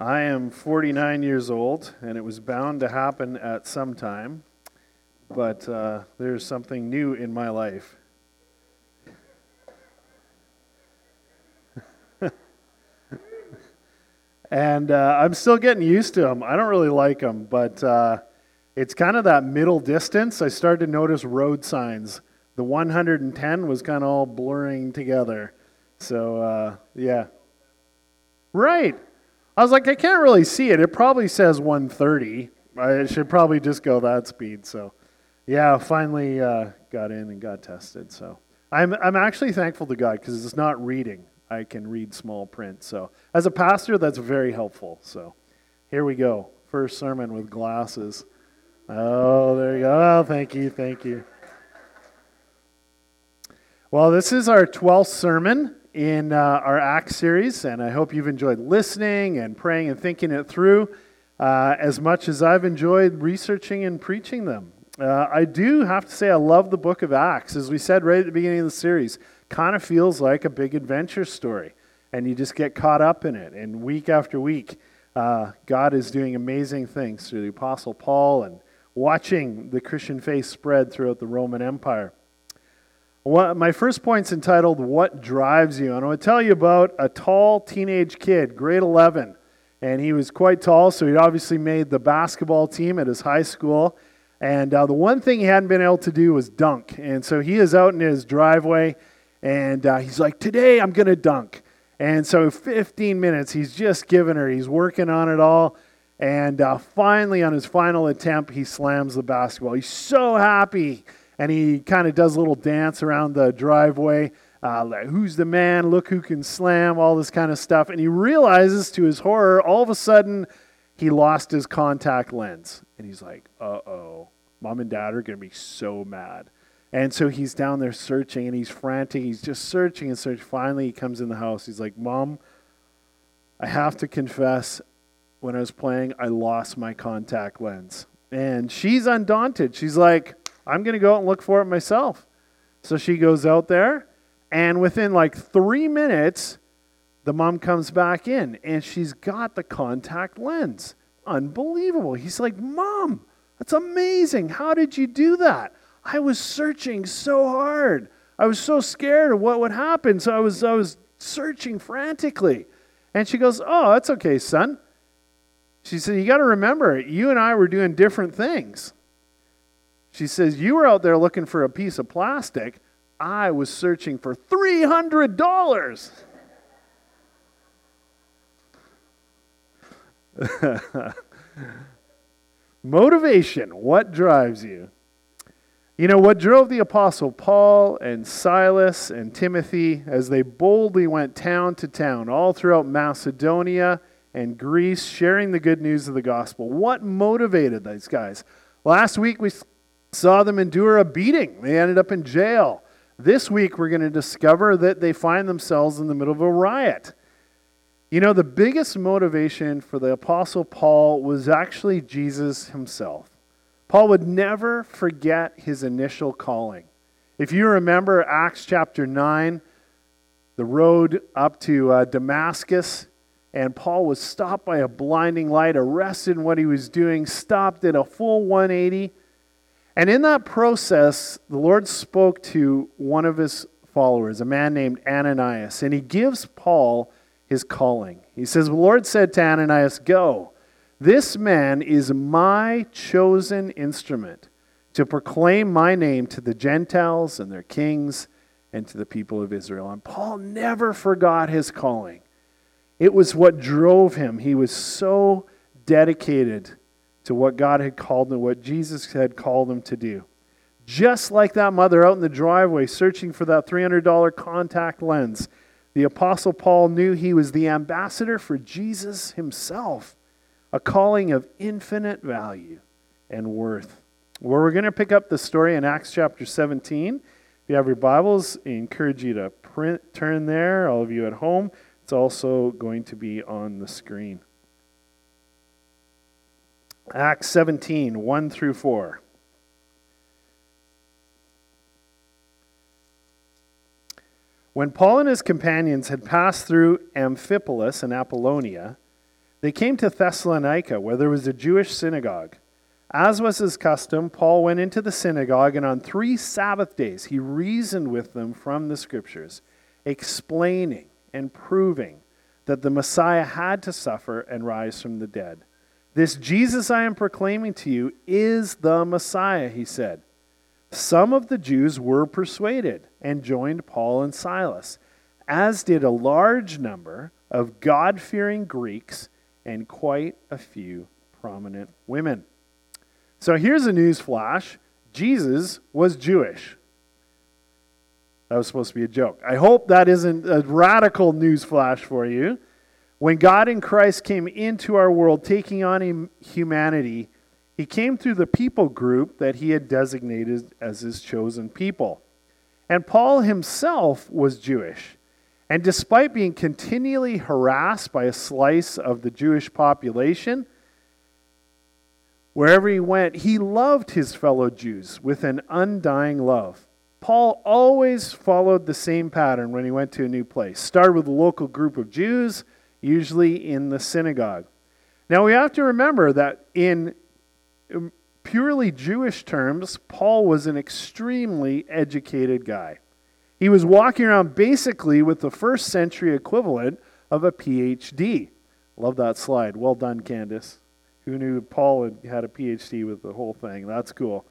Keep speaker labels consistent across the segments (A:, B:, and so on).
A: I am 49 years old, and it was bound to happen at some time, but uh, there's something new in my life. and uh, I'm still getting used to them. I don't really like them, but uh, it's kind of that middle distance. I started to notice road signs. The 110 was kind of all blurring together. So, uh, yeah. Right. I was like, I can't really see it. It probably says 130. I should probably just go that speed. So, yeah, finally uh, got in and got tested. So, I'm, I'm actually thankful to God because it's not reading. I can read small print. So, as a pastor, that's very helpful. So, here we go. First sermon with glasses. Oh, there you go. Oh, thank you. Thank you. Well, this is our 12th sermon in uh, our Acts series, and I hope you've enjoyed listening and praying and thinking it through uh, as much as I've enjoyed researching and preaching them. Uh, I do have to say, I love the book of Acts. As we said right at the beginning of the series, kind of feels like a big adventure story, and you just get caught up in it. And week after week, uh, God is doing amazing things through the Apostle Paul and watching the Christian faith spread throughout the Roman Empire. What, my first point's entitled What Drives You? And I want to tell you about a tall teenage kid, grade 11. And he was quite tall, so he obviously made the basketball team at his high school. And uh, the one thing he hadn't been able to do was dunk. And so he is out in his driveway, and uh, he's like, Today I'm going to dunk. And so 15 minutes, he's just giving her, he's working on it all. And uh, finally, on his final attempt, he slams the basketball. He's so happy and he kind of does a little dance around the driveway. Uh, like, who's the man? Look who can slam, all this kind of stuff. And he realizes to his horror, all of a sudden, he lost his contact lens. And he's like, uh oh, mom and dad are going to be so mad. And so he's down there searching and he's frantic. He's just searching and searching. Finally, he comes in the house. He's like, Mom, I have to confess, when I was playing, I lost my contact lens. And she's undaunted. She's like, I'm going to go out and look for it myself. So she goes out there, and within like three minutes, the mom comes back in and she's got the contact lens. Unbelievable. He's like, Mom, that's amazing. How did you do that? I was searching so hard. I was so scared of what would happen. So I was, I was searching frantically. And she goes, Oh, that's okay, son. She said, You got to remember, you and I were doing different things. She says, You were out there looking for a piece of plastic. I was searching for $300. Motivation. What drives you? You know, what drove the Apostle Paul and Silas and Timothy as they boldly went town to town all throughout Macedonia and Greece, sharing the good news of the gospel? What motivated these guys? Last week we saw them endure a beating. They ended up in jail. This week, we're going to discover that they find themselves in the middle of a riot. You know, the biggest motivation for the Apostle Paul was actually Jesus himself. Paul would never forget his initial calling. If you remember Acts chapter 9, the road up to uh, Damascus, and Paul was stopped by a blinding light, arrested in what he was doing, stopped at a full 180 and in that process, the Lord spoke to one of his followers, a man named Ananias, and he gives Paul his calling. He says, The Lord said to Ananias, Go. This man is my chosen instrument to proclaim my name to the Gentiles and their kings and to the people of Israel. And Paul never forgot his calling. It was what drove him. He was so dedicated to what God had called them, what Jesus had called them to do. Just like that mother out in the driveway searching for that $300 contact lens, the Apostle Paul knew he was the ambassador for Jesus himself, a calling of infinite value and worth. Well, we're going to pick up the story in Acts chapter 17. If you have your Bibles, I encourage you to print, turn there. All of you at home, it's also going to be on the screen. Acts 17, 1 through 4. When Paul and his companions had passed through Amphipolis and Apollonia, They came to Thessalonica, where there was a Jewish synagogue. As was his custom, Paul went into the synagogue, and on three Sabbath days he reasoned with them from the Scriptures, explaining and proving that the Messiah had to suffer and rise from the dead. This Jesus I am proclaiming to you is the Messiah, he said. Some of the Jews were persuaded and joined Paul and Silas, as did a large number of God fearing Greeks and quite a few prominent women. So here's a news flash Jesus was Jewish. That was supposed to be a joke. I hope that isn't a radical news flash for you. When God in Christ came into our world, taking on humanity, he came through the people group that he had designated as his chosen people. And Paul himself was Jewish. And despite being continually harassed by a slice of the Jewish population, wherever he went, he loved his fellow Jews with an undying love. Paul always followed the same pattern when he went to a new place. Started with a local group of Jews, usually in the synagogue. Now we have to remember that in purely Jewish terms, Paul was an extremely educated guy. He was walking around basically with the first century equivalent of a PhD. Love that slide. Well done, Candace. Who knew Paul had, had a PhD with the whole thing? That's cool.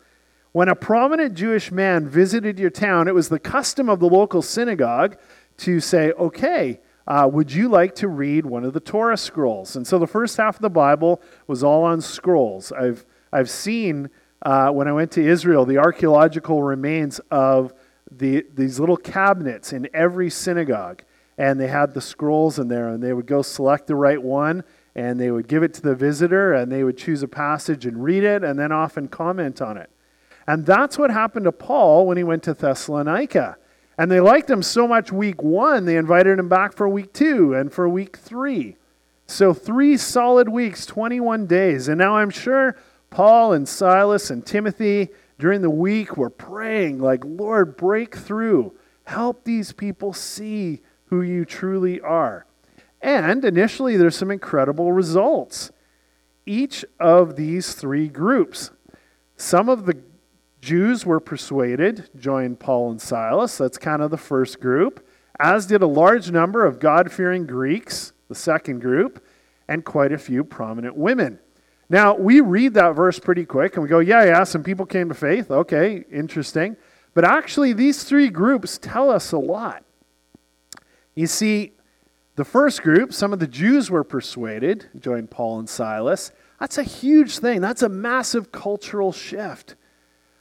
A: When a prominent Jewish man visited your town, it was the custom of the local synagogue to say, okay, uh, would you like to read one of the Torah scrolls? And so the first half of the Bible was all on scrolls. I've, I've seen, uh, when I went to Israel, the archaeological remains of the, these little cabinets in every synagogue, and they had the scrolls in there, and they would go select the right one, and they would give it to the visitor, and they would choose a passage and read it, and then often comment on it. And that's what happened to Paul when he went to Thessalonica. And they liked him so much week one, they invited him back for week two and for week three. So, three solid weeks, 21 days. And now I'm sure Paul and Silas and Timothy during the week we're praying, like, Lord, break through. Help these people see who you truly are. And initially, there's some incredible results. Each of these three groups, some of the Jews were persuaded, joined Paul and Silas. That's kind of the first group. As did a large number of God fearing Greeks, the second group, and quite a few prominent women. Now, we read that verse pretty quick and we go, yeah, yeah, some people came to faith. Okay, interesting. But actually, these three groups tell us a lot. You see, the first group, some of the Jews were persuaded, joined Paul and Silas. That's a huge thing. That's a massive cultural shift.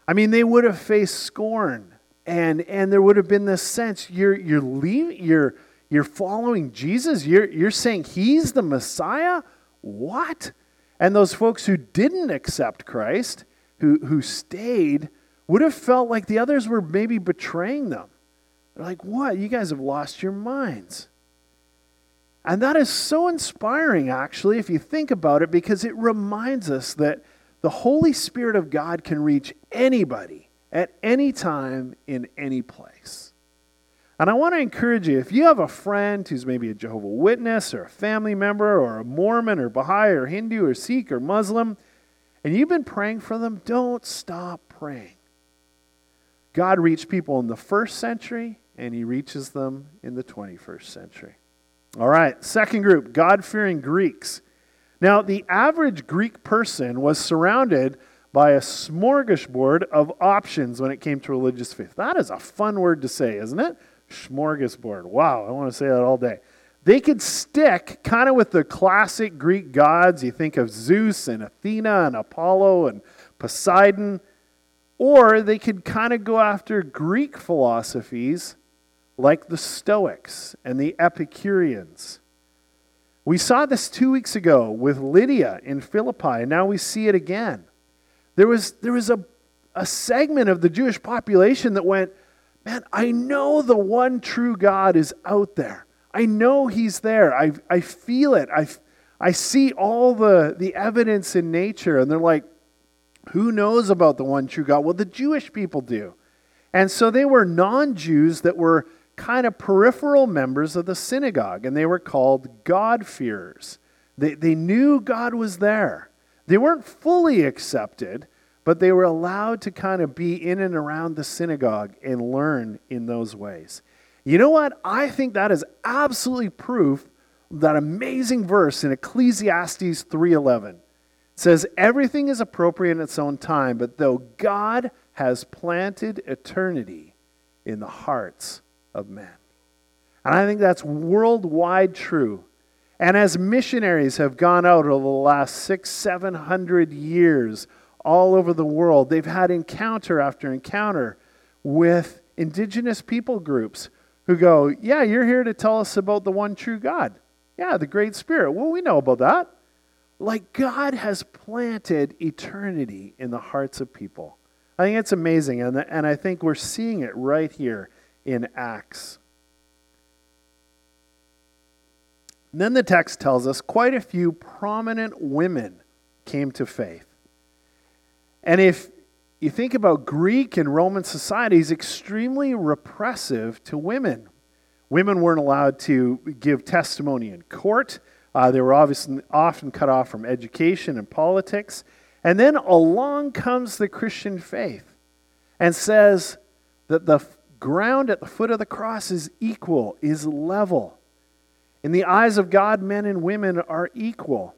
A: I mean, they would have faced scorn, and, and there would have been this sense you're, you're, leaving, you're, you're following Jesus, you're, you're saying he's the Messiah? What? And those folks who didn't accept Christ, who, who stayed, would have felt like the others were maybe betraying them. They're like, what? You guys have lost your minds. And that is so inspiring, actually, if you think about it, because it reminds us that the Holy Spirit of God can reach anybody at any time in any place. And I want to encourage you if you have a friend who's maybe a Jehovah Witness or a family member or a Mormon or Baha'i or Hindu or Sikh or Muslim, and you've been praying for them, don't stop praying. God reached people in the first century, and he reaches them in the 21st century. All right, second group God fearing Greeks. Now, the average Greek person was surrounded by a smorgasbord of options when it came to religious faith. That is a fun word to say, isn't it? Smorgasbord. Wow, I want to say that all day. They could stick kind of with the classic Greek gods. You think of Zeus and Athena and Apollo and Poseidon. Or they could kind of go after Greek philosophies like the Stoics and the Epicureans. We saw this two weeks ago with Lydia in Philippi, and now we see it again. There was, there was a, a segment of the Jewish population that went, Man, I know the one true God is out there. I know He's there. I, I feel it. I, I see all the, the evidence in nature. And they're like, Who knows about the one true God? Well, the Jewish people do. And so they were non Jews that were kind of peripheral members of the synagogue, and they were called God-fearers. They, they knew God was there. They weren't fully accepted, but they were allowed to kind of be in and around the synagogue and learn in those ways. You know what? I think that is absolutely proof that amazing verse in Ecclesiastes 3:11 says everything is appropriate in its own time, but though God has planted eternity in the hearts of men. And I think that's worldwide true. And as missionaries have gone out over the last six, seven hundred years all over the world, they've had encounter after encounter with indigenous people groups who go, Yeah, you're here to tell us about the one true God. Yeah, the Great Spirit. Well, we know about that. Like God has planted eternity in the hearts of people. I think it's amazing, and, and I think we're seeing it right here in Acts. Then the text tells us quite a few prominent women came to faith. And if you think about Greek and Roman societies, extremely repressive to women. Women weren't allowed to give testimony in court. Uh, they were obviously often cut off from education and politics. And then along comes the Christian faith and says that the ground at the foot of the cross is equal, is level. In the eyes of God, men and women are equal.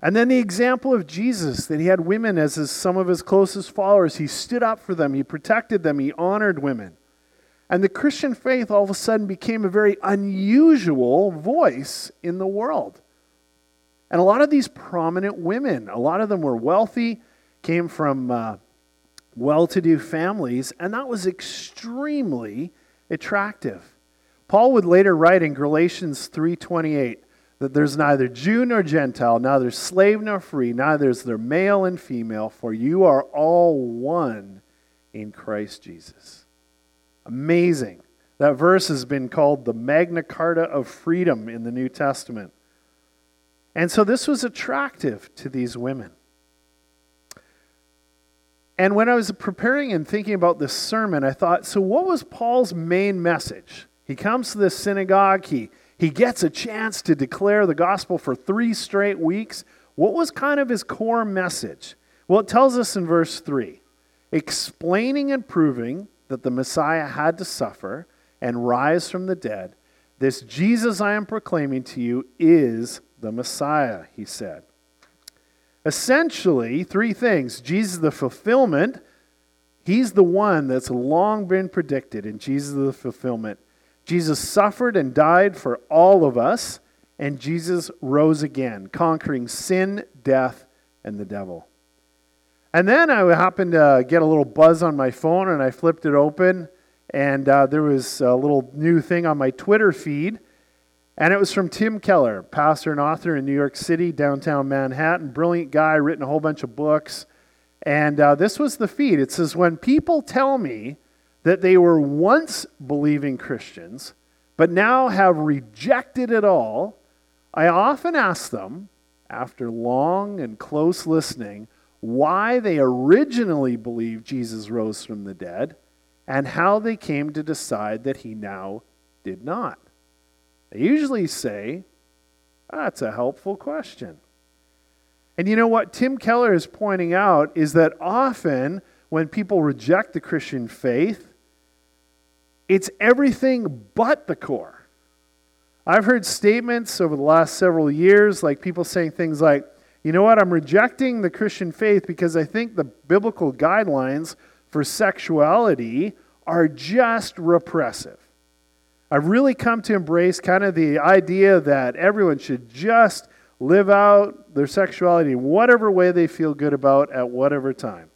A: And then the example of Jesus, that he had women as his, some of his closest followers. He stood up for them, he protected them, he honored women. And the Christian faith all of a sudden became a very unusual voice in the world. And a lot of these prominent women, a lot of them were wealthy, came from uh, well to do families, and that was extremely attractive. Paul would later write in Galatians 3:28 that there's neither Jew nor Gentile, neither slave nor free, neither is there male and female, for you are all one in Christ Jesus. Amazing. That verse has been called the Magna Carta of freedom in the New Testament. And so this was attractive to these women. And when I was preparing and thinking about this sermon, I thought, so what was Paul's main message? He comes to this synagogue, he, he gets a chance to declare the gospel for three straight weeks. What was kind of his core message? Well, it tells us in verse 3 explaining and proving that the Messiah had to suffer and rise from the dead. This Jesus I am proclaiming to you is the Messiah, he said. Essentially, three things Jesus, the fulfillment, he's the one that's long been predicted, and Jesus, the fulfillment. Jesus suffered and died for all of us, and Jesus rose again, conquering sin, death, and the devil. And then I happened to get a little buzz on my phone, and I flipped it open, and uh, there was a little new thing on my Twitter feed and it was from Tim Keller, pastor and author in New York City, downtown Manhattan. Brilliant guy, written a whole bunch of books. And uh, this was the feed. It says, When people tell me that they were once believing Christians, but now have rejected it all, I often ask them, after long and close listening, why they originally believed Jesus rose from the dead and how they came to decide that he now did not. They usually say, That's a helpful question. And you know what Tim Keller is pointing out is that often when people reject the Christian faith, it's everything but the core. I've heard statements over the last several years, like people saying things like, you know what, I'm rejecting the Christian faith because I think the biblical guidelines for sexuality are just repressive. I've really come to embrace kind of the idea that everyone should just live out their sexuality in whatever way they feel good about at whatever time.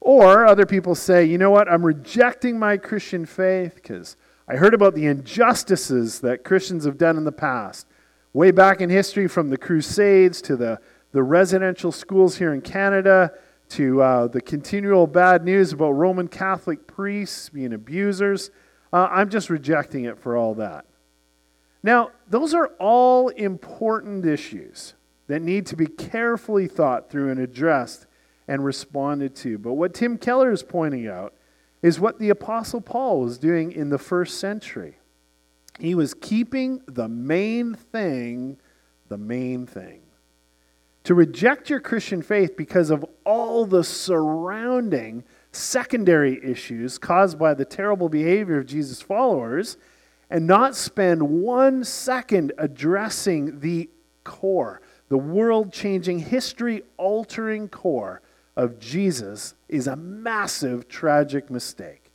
A: Or other people say, you know what, I'm rejecting my Christian faith because I heard about the injustices that Christians have done in the past. Way back in history, from the Crusades to the, the residential schools here in Canada to uh, the continual bad news about Roman Catholic priests being abusers. Uh, I'm just rejecting it for all that. Now, those are all important issues that need to be carefully thought through and addressed and responded to. But what Tim Keller is pointing out is what the Apostle Paul was doing in the first century. He was keeping the main thing the main thing. To reject your Christian faith because of all the surrounding secondary issues caused by the terrible behavior of Jesus' followers and not spend one second addressing the core, the world changing, history altering core of Jesus is a massive, tragic mistake.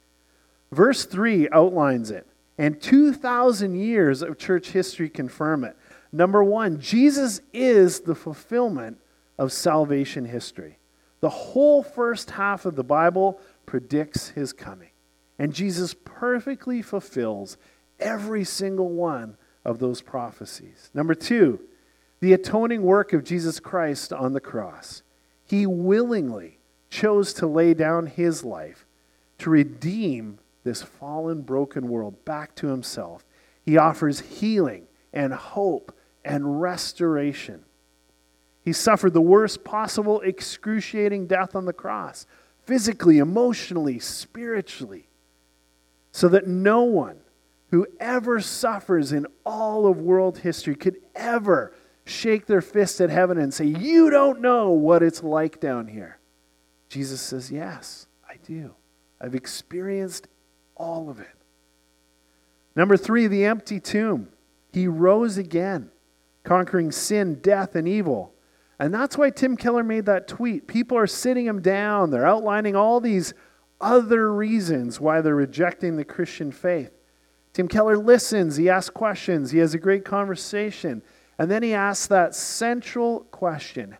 A: Verse 3 outlines it, and 2,000 years of church history confirm it. Number one, Jesus is the fulfillment of salvation history. The whole first half of the Bible predicts his coming, and Jesus perfectly fulfills every single one of those prophecies. Number two, the atoning work of Jesus Christ on the cross. He willingly chose to lay down his life to redeem this fallen, broken world back to himself. He offers healing and hope and restoration. He suffered the worst possible excruciating death on the cross, physically, emotionally, spiritually, so that no one who ever suffers in all of world history could ever shake their fist at heaven and say, You don't know what it's like down here. Jesus says, Yes, I do. I've experienced all of it. Number three, the empty tomb. He rose again, conquering sin, death, and evil. And that's why Tim Keller made that tweet. People are sitting him down, they're outlining all these other reasons why they're rejecting the Christian faith. Tim Keller listens, he asks questions, he has a great conversation. And then he asks that central question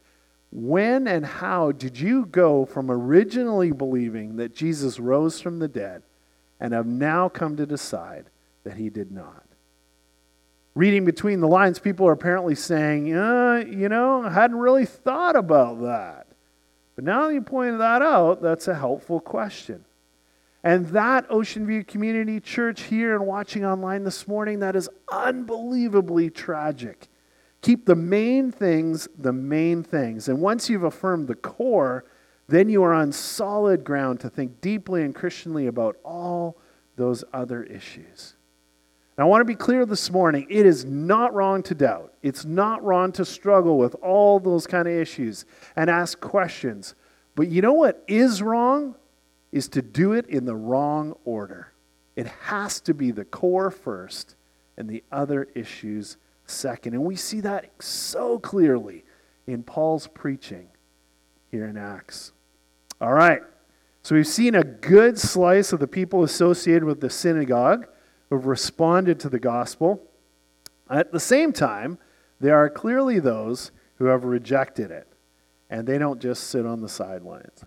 A: When and how did you go from originally believing that Jesus rose from the dead and have now come to decide that he did not? Reading between the lines, people are apparently saying, uh, you know, I hadn't really thought about that. But now that you pointed that out, that's a helpful question. And that Ocean View Community Church here and watching online this morning, that is unbelievably tragic. Keep the main things the main things. And once you've affirmed the core, then you are on solid ground to think deeply and Christianly about all those other issues. Now, I want to be clear this morning it is not wrong to doubt. It's not wrong to struggle with all those kind of issues and ask questions. But you know what is wrong? Is to do it in the wrong order. It has to be the core first and the other issues second. And we see that so clearly in Paul's preaching here in Acts. All right. So we've seen a good slice of the people associated with the synagogue who have responded to the gospel. At the same time, there are clearly those who have rejected it, and they don't just sit on the sidelines.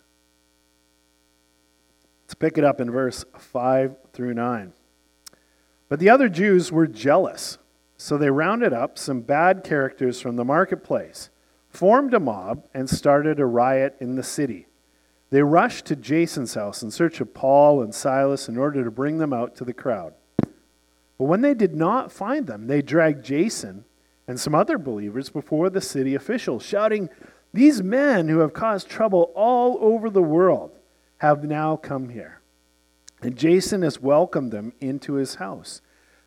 A: Let's pick it up in verse 5 through 9. But the other Jews were jealous, so they rounded up some bad characters from the marketplace, formed a mob, and started a riot in the city. They rushed to Jason's house in search of Paul and Silas in order to bring them out to the crowd. But when they did not find them, they dragged Jason and some other believers before the city officials, shouting, These men who have caused trouble all over the world have now come here. And Jason has welcomed them into his house.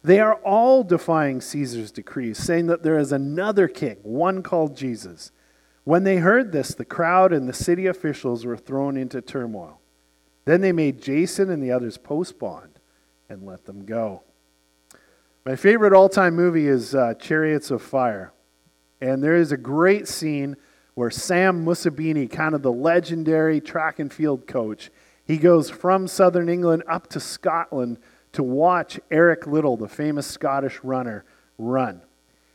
A: They are all defying Caesar's decrees, saying that there is another king, one called Jesus. When they heard this, the crowd and the city officials were thrown into turmoil. Then they made Jason and the others post bond and let them go. My favorite all time movie is uh, Chariots of Fire. And there is a great scene where Sam Mussabini, kind of the legendary track and field coach, he goes from southern England up to Scotland to watch Eric Liddell, the famous Scottish runner, run.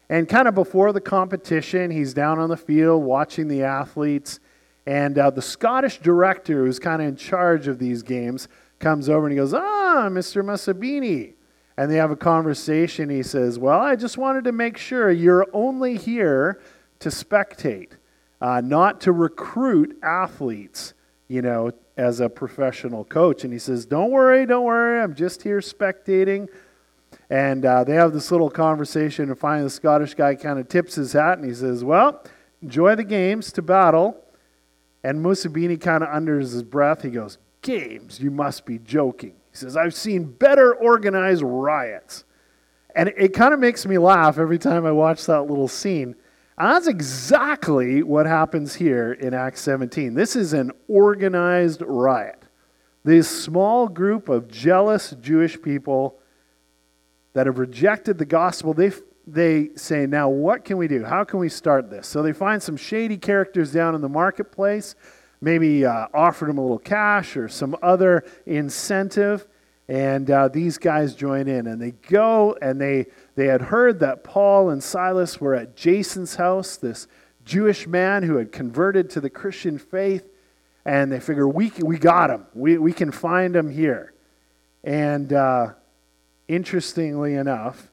A: And kind of before the competition, he's down on the field watching the athletes. And uh, the Scottish director, who's kind of in charge of these games, comes over and he goes, Ah, Mr. Mussabini, and they have a conversation. He says, Well, I just wanted to make sure you're only here to spectate, uh, not to recruit athletes, you know, as a professional coach. And he says, Don't worry, don't worry, I'm just here spectating. And uh, they have this little conversation, and finally, the Scottish guy kind of tips his hat and he says, Well, enjoy the games to battle. And Mussabini kind of under his breath, he goes, Games? You must be joking. He says, I've seen better organized riots. And it, kind of makes me laugh every time I watch that little scene And that's exactly what happens here in Acts 17. This is an organized riot. This small group of jealous Jewish people that have rejected the gospel, they, they say, Now, what can we do? How can we start this? So they find some shady characters down in the marketplace, maybe uh, offered them a little cash or some other incentive. And uh, these guys join in and they go and they, they had heard that Paul and Silas were at Jason's house, this Jewish man who had converted to the Christian faith. And they figure, we, we got him. We, we can find him here. And uh, interestingly enough,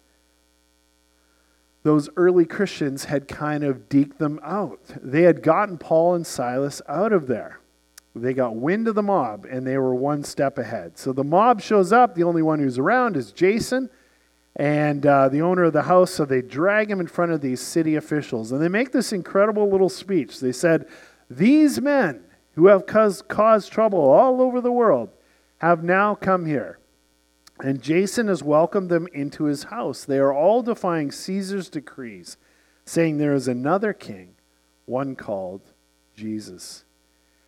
A: those early Christians had kind of deked them out. They had gotten Paul and Silas out of there. They got wind of the mob and they were one step ahead. So the mob shows up. The only one who's around is Jason and uh, the owner of the house. So they drag him in front of these city officials and they make this incredible little speech. They said, These men who have caused, caused trouble all over the world have now come here. And Jason has welcomed them into his house. They are all defying Caesar's decrees, saying there is another king, one called Jesus.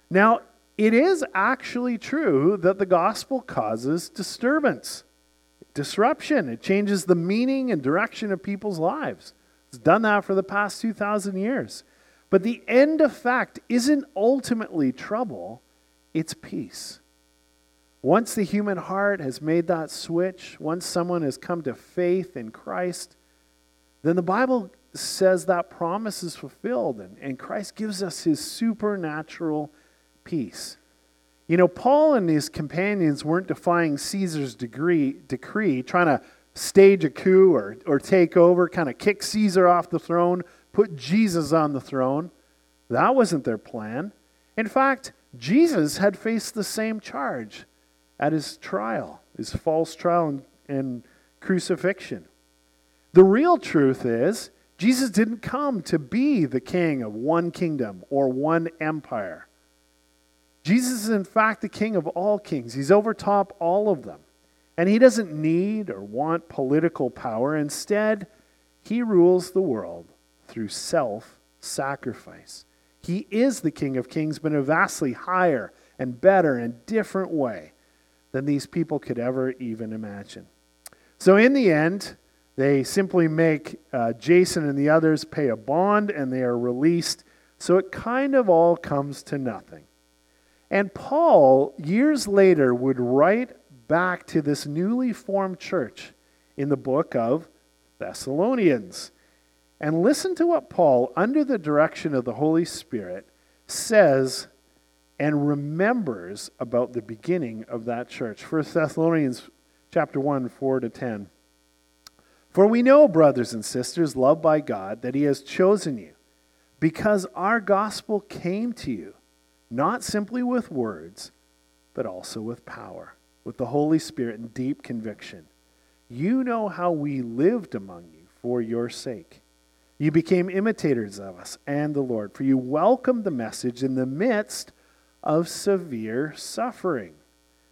A: Now, it is actually true that the gospel causes disturbance, disruption. It changes the meaning and direction of people's lives. It's done that for the past 2,000 years. But the end effect isn't ultimately trouble, it's peace. Once the human heart has made that switch, once someone has come to faith in Christ, then the Bible says that promise is fulfilled, and, and Christ gives us his supernatural peace. You know, Paul and his companions weren't defying Caesar's degree, decree, trying to stage a coup or, or take over, kind of kick Caesar off the throne, put Jesus on the throne. That wasn't their plan. In fact, Jesus had faced the same charge at his trial, his false trial and, and crucifixion. The real truth is, Jesus didn't come to be the king of one kingdom or one empire. Jesus is, in fact, the king of all kings. He's overtop all of them. And he doesn't need or want political power. Instead, he rules the world through self sacrifice. He is the King of Kings, but in a vastly higher and better and different way than these people could ever even imagine. So, in the end, they simply make uh, Jason and the others pay a bond and they are released. So, it kind of all comes to nothing. And Paul, years later, would write back to this newly formed church in the book of Thessalonians. And listen to what Paul, under the direction of the Holy Spirit, says and remembers about the beginning of that church. 1 Thessalonians chapter 1, 4 to 10. For we know, brothers and sisters, loved by God, that He has chosen you, because our gospel came to you not simply with words, but also with power, with the Holy Spirit and deep conviction. You know how we lived among you for your sake. You became imitators of us and the Lord, for you welcomed the message in the midst of severe suffering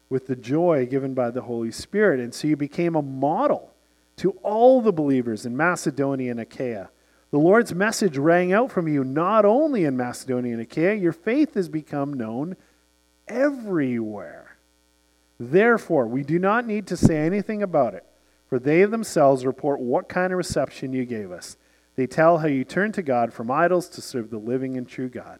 A: with the joy given by the Holy Spirit. And so you became a model to all the believers in Macedonia and Achaia. The Lord's message rang out from you not only in Macedonia and Achaia, your faith has become known everywhere. Therefore, we do not need to say anything about it, for they themselves report what kind of reception you gave us. They tell how you turned to God from idols to serve the living and true God,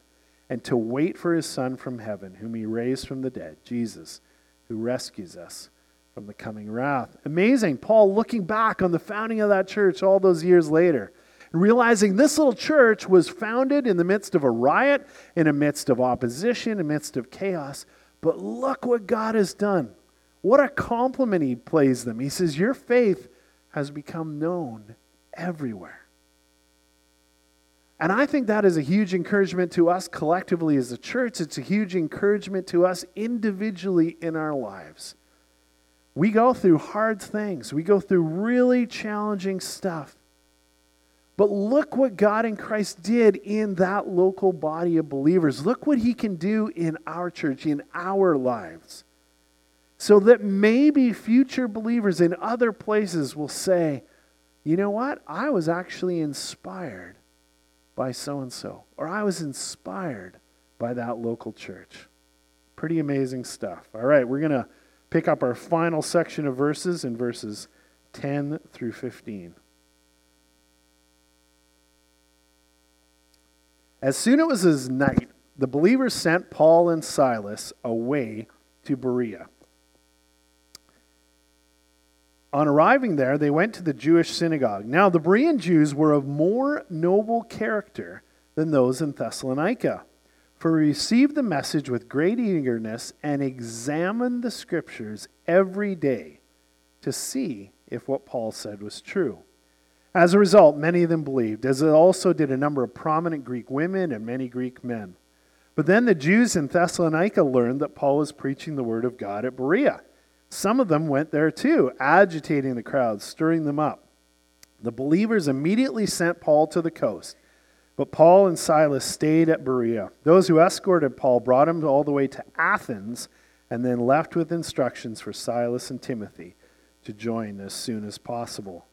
A: and to wait for his Son from heaven, whom he raised from the dead, Jesus, who rescues us from the coming wrath. Amazing. Paul looking back on the founding of that church all those years later realizing this little church was founded in the midst of a riot, in the midst of opposition, in the midst of chaos. But look what God has done. What a compliment he plays them. He says, Your faith has become known everywhere. And I think that is a huge encouragement to us collectively as a church. It's a huge encouragement to us individually in our lives. We go through hard things, we go through really challenging stuff. But look what God in Christ did in that local body of believers. Look what He can do in our church, in our lives. So that maybe future believers in other places will say, you know what? I was actually inspired by so and so, or I was inspired by that local church. Pretty amazing stuff. All right, we're going to pick up our final section of verses in verses 10 through 15. As soon as it was night, the believers sent Paul and Silas away to Berea. On arriving there, they went to the Jewish synagogue. Now, the Berean Jews were of more noble character than those in Thessalonica, for we received the message with great eagerness and examined the scriptures every day to see if what Paul said was true. As a result, many of them believed, as also did a number of prominent Greek women and many Greek men. But then the Jews in Thessalonica learned that Paul was preaching the word of God at Berea. Some of them went there too, agitating the crowd, stirring them up. The believers immediately sent Paul to the coast, but Paul and Silas stayed at Berea. Those who escorted Paul brought him all the way to Athens and then left with instructions for Silas and Timothy to join as soon as possible.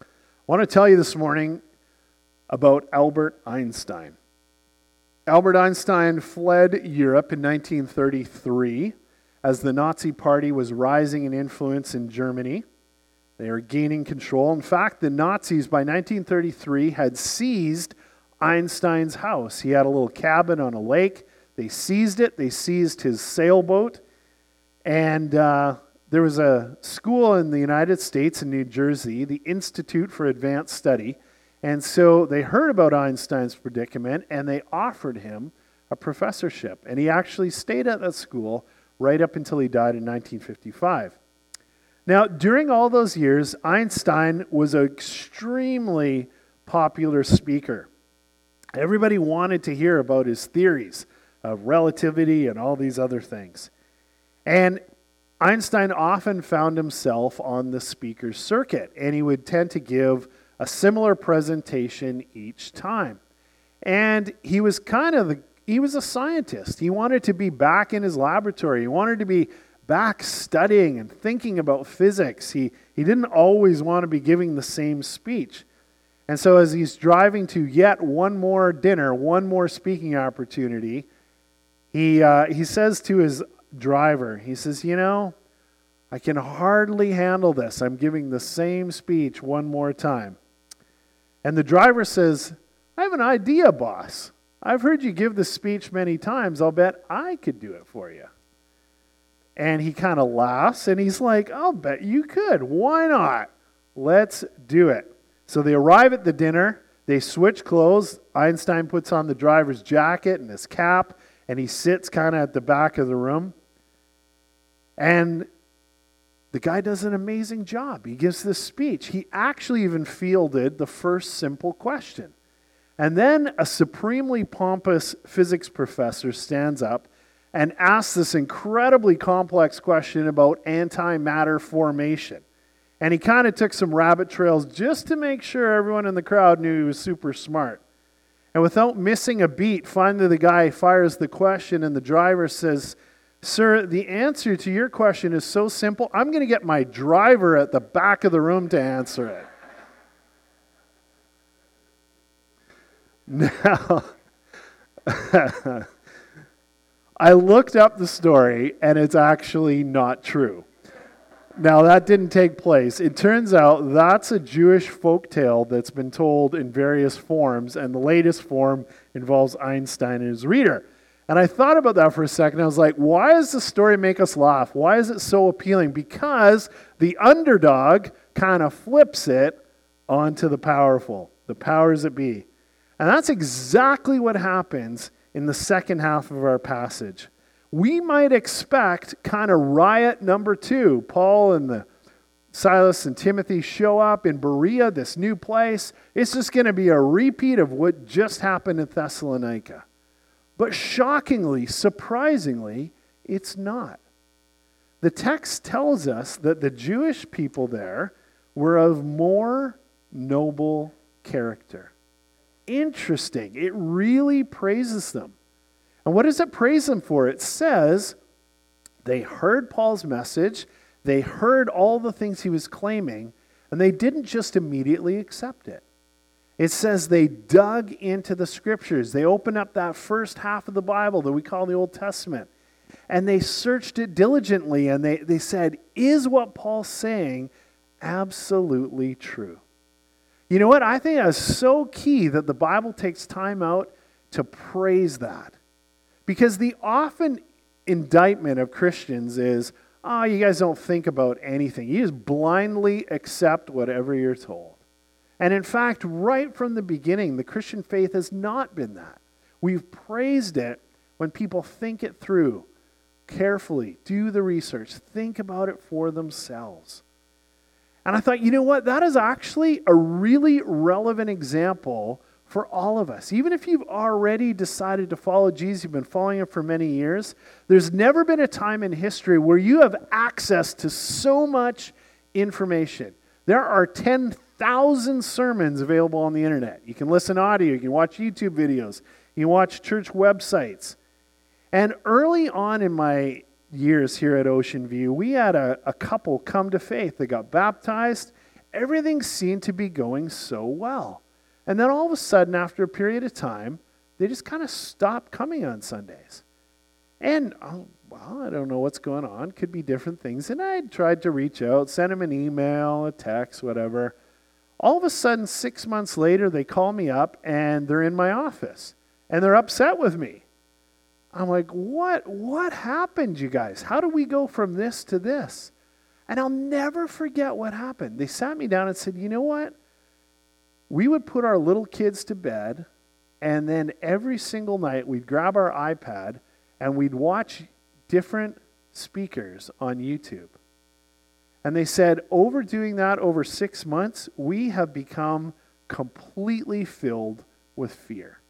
A: I want to tell you this morning about Albert Einstein. Albert Einstein fled Europe in 1933 as the Nazi Party was rising in influence in Germany. They were gaining control. In fact, the Nazis by 1933 had seized Einstein's house. He had a little cabin on a lake. They seized it, they seized his sailboat, and uh, there was a school in the United States in New Jersey, the Institute for Advanced Study. And so they heard about Einstein's predicament and they offered him a professorship. And he actually stayed at that school right up until he died in 1955. Now, during all those years, Einstein was an extremely popular speaker. Everybody wanted to hear about his theories of relativity and all these other things. And Einstein often found himself on the speaker's circuit, and he would tend to give a similar presentation each time. And he was kind of the, he was a scientist. He wanted to be back in his laboratory. He wanted to be back studying and thinking about physics. He, he didn't always want to be giving the same speech. And so, as he's driving to yet one more dinner, one more speaking opportunity, he, uh, he says to his driver. He says, You know, I can hardly handle this. I'm giving the same speech one more time. And the driver says, I have an idea, boss. I've heard you give the speech many times. I'll bet I could do it for you. And he kind of laughs and he's like, I'll bet you could. Why not? Let's do it. So they arrive at the dinner. They switch clothes. Einstein puts on the driver's jacket and his cap, and he sits kind of at the back of the room. And the guy does an amazing job. He gives this speech. He actually even fielded the first simple question. And then a supremely pompous physics professor stands up and asks this incredibly complex question about antimatter formation. And he kind of took some rabbit trails just to make sure everyone in the crowd knew he was super smart. And without missing a beat, finally the guy fires the question, and the driver says, Sir, the answer to your question is so simple. I'm going to get my driver at the back of the room to answer it. Now, I looked up the story and it's actually not true. Now, that didn't take place. It turns out that's a Jewish folk tale that's been told in various forms, and the latest form involves Einstein and his reader. And I thought about that for a second. I was like, why does the story make us laugh? Why is it so appealing? Because the underdog kind of flips it onto the powerful, the powers that be. And that's exactly what happens in the second half of our passage. We might expect kind of riot number two. Paul and the Silas and Timothy show up in Berea, this new place. It's just going to be a repeat of what just happened in Thessalonica. But shockingly, surprisingly, it's not. The text tells us that the Jewish people there were of more noble character. Interesting. It really praises them. And what does it praise them for? It says they heard Paul's message, they heard all the things he was claiming, and they didn't just immediately accept it. It says they dug into the scriptures. They opened up that first half of the Bible that we call the Old Testament. And they searched it diligently and they, they said, Is what Paul's saying absolutely true? You know what? I think that's so key that the Bible takes time out to praise that. Because the often indictment of Christians is, oh, you guys don't think about anything. You just blindly accept whatever you're told. And in fact, right from the beginning, the Christian faith has not been that. We've praised it when people think it through carefully, do the research, think about it for themselves. And I thought, you know what? That is actually a really relevant example for all of us. Even if you've already decided to follow Jesus, you've been following him for many years, there's never been a time in history where you have access to so much information. There are 10,000 sermons available on the internet. You can listen audio, you can watch YouTube videos, you can watch church websites. And early on in my years here at Ocean View, we had a, a couple come to faith. They got baptized. Everything seemed to be going so well. And then all of a sudden, after a period of time, they just kind of stopped coming on Sundays. And, oh, well, I don't know what's going on. Could be different things. And I tried to reach out, send them an email, a text, whatever. All of a sudden, six months later, they call me up and they're in my office. And they're upset with me. I'm like, what? What happened, you guys? How do we go from this to this? And I'll never forget what happened. They sat me down and said, you know what? We would put our little kids to bed, and then every single night we'd grab our iPad and we'd watch different speakers on YouTube. And they said, over doing that over six months, we have become completely filled with fear.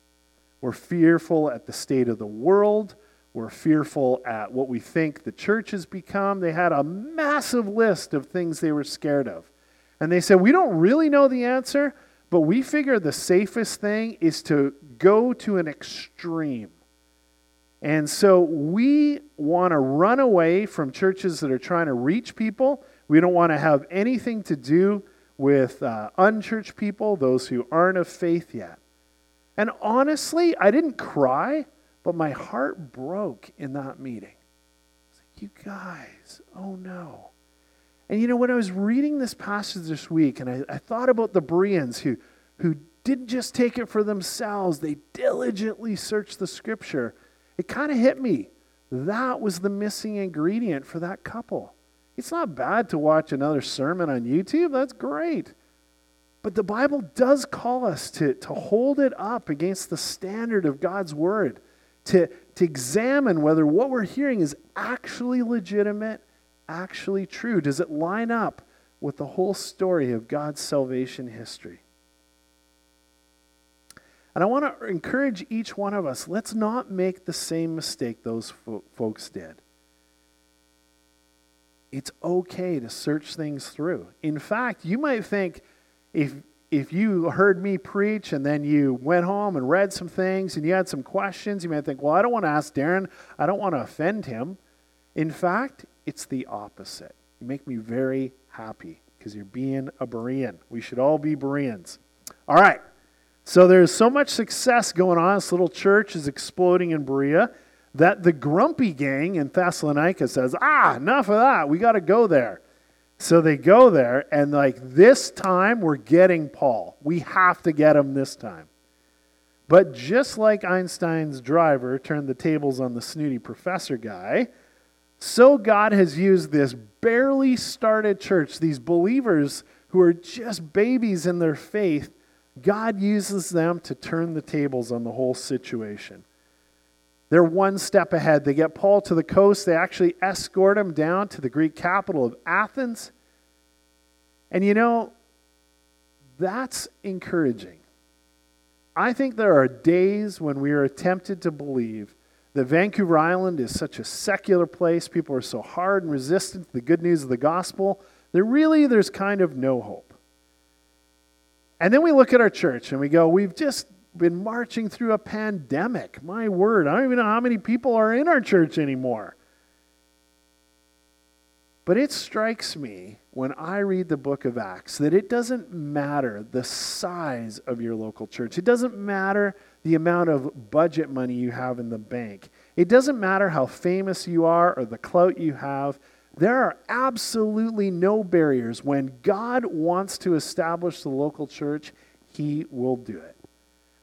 A: We're fearful at the state of the world. We're fearful at what we think the church has become. They had a massive list of things they were scared of. And they said, We don't really know the answer, but we figure the safest thing is to go to an extreme. And so we want to run away from churches that are trying to reach people. We don't want to have anything to do with uh, unchurched people, those who aren't of faith yet. And honestly, I didn't cry, but my heart broke in that meeting. I was like, you guys, oh no. And you know, when I was reading this passage this week, and I, I thought about the Bereans who, who didn't just take it for themselves, they diligently searched the scripture, it kind of hit me. That was the missing ingredient for that couple. It's not bad to watch another sermon on YouTube, that's great. But the Bible does call us to, to hold it up against the standard of God's word, to, to examine whether what we're hearing is actually legitimate, actually true. Does it line up with the whole story of God's salvation history? And I want to encourage each one of us let's not make the same mistake those fo- folks did. It's okay to search things through. In fact, you might think, if if you heard me preach and then you went home and read some things and you had some questions, you might think, well, I don't want to ask Darren. I don't want to offend him. In fact, it's the opposite. You make me very happy because you're being a Berean. We should all be Bereans. All right. So there's so much success going on. This little church is exploding in Berea that the grumpy gang in Thessalonica says, ah, enough of that. We got to go there. So they go there, and like this time we're getting Paul. We have to get him this time. But just like Einstein's driver turned the tables on the snooty professor guy, so God has used this barely started church, these believers who are just babies in their faith, God uses them to turn the tables on the whole situation. They're one step ahead. They get Paul to the coast. They actually escort him down to the Greek capital of Athens. And you know, that's encouraging. I think there are days when we are tempted to believe that Vancouver Island is such a secular place, people are so hard and resistant to the good news of the gospel, that really there's kind of no hope. And then we look at our church and we go, we've just been marching through a pandemic. My word, I don't even know how many people are in our church anymore. But it strikes me when I read the book of Acts that it doesn't matter the size of your local church. It doesn't matter the amount of budget money you have in the bank. It doesn't matter how famous you are or the clout you have. There are absolutely no barriers. When God wants to establish the local church, He will do it.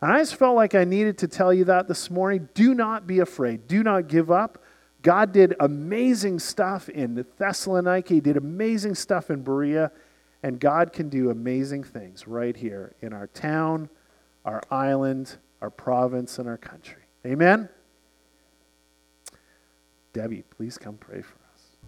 A: And I just felt like I needed to tell you that this morning. Do not be afraid. Do not give up. God did amazing stuff in Thessalonica, He did amazing stuff in Berea, and God can do amazing things right here in our town, our island, our province, and our country. Amen? Debbie, please come pray for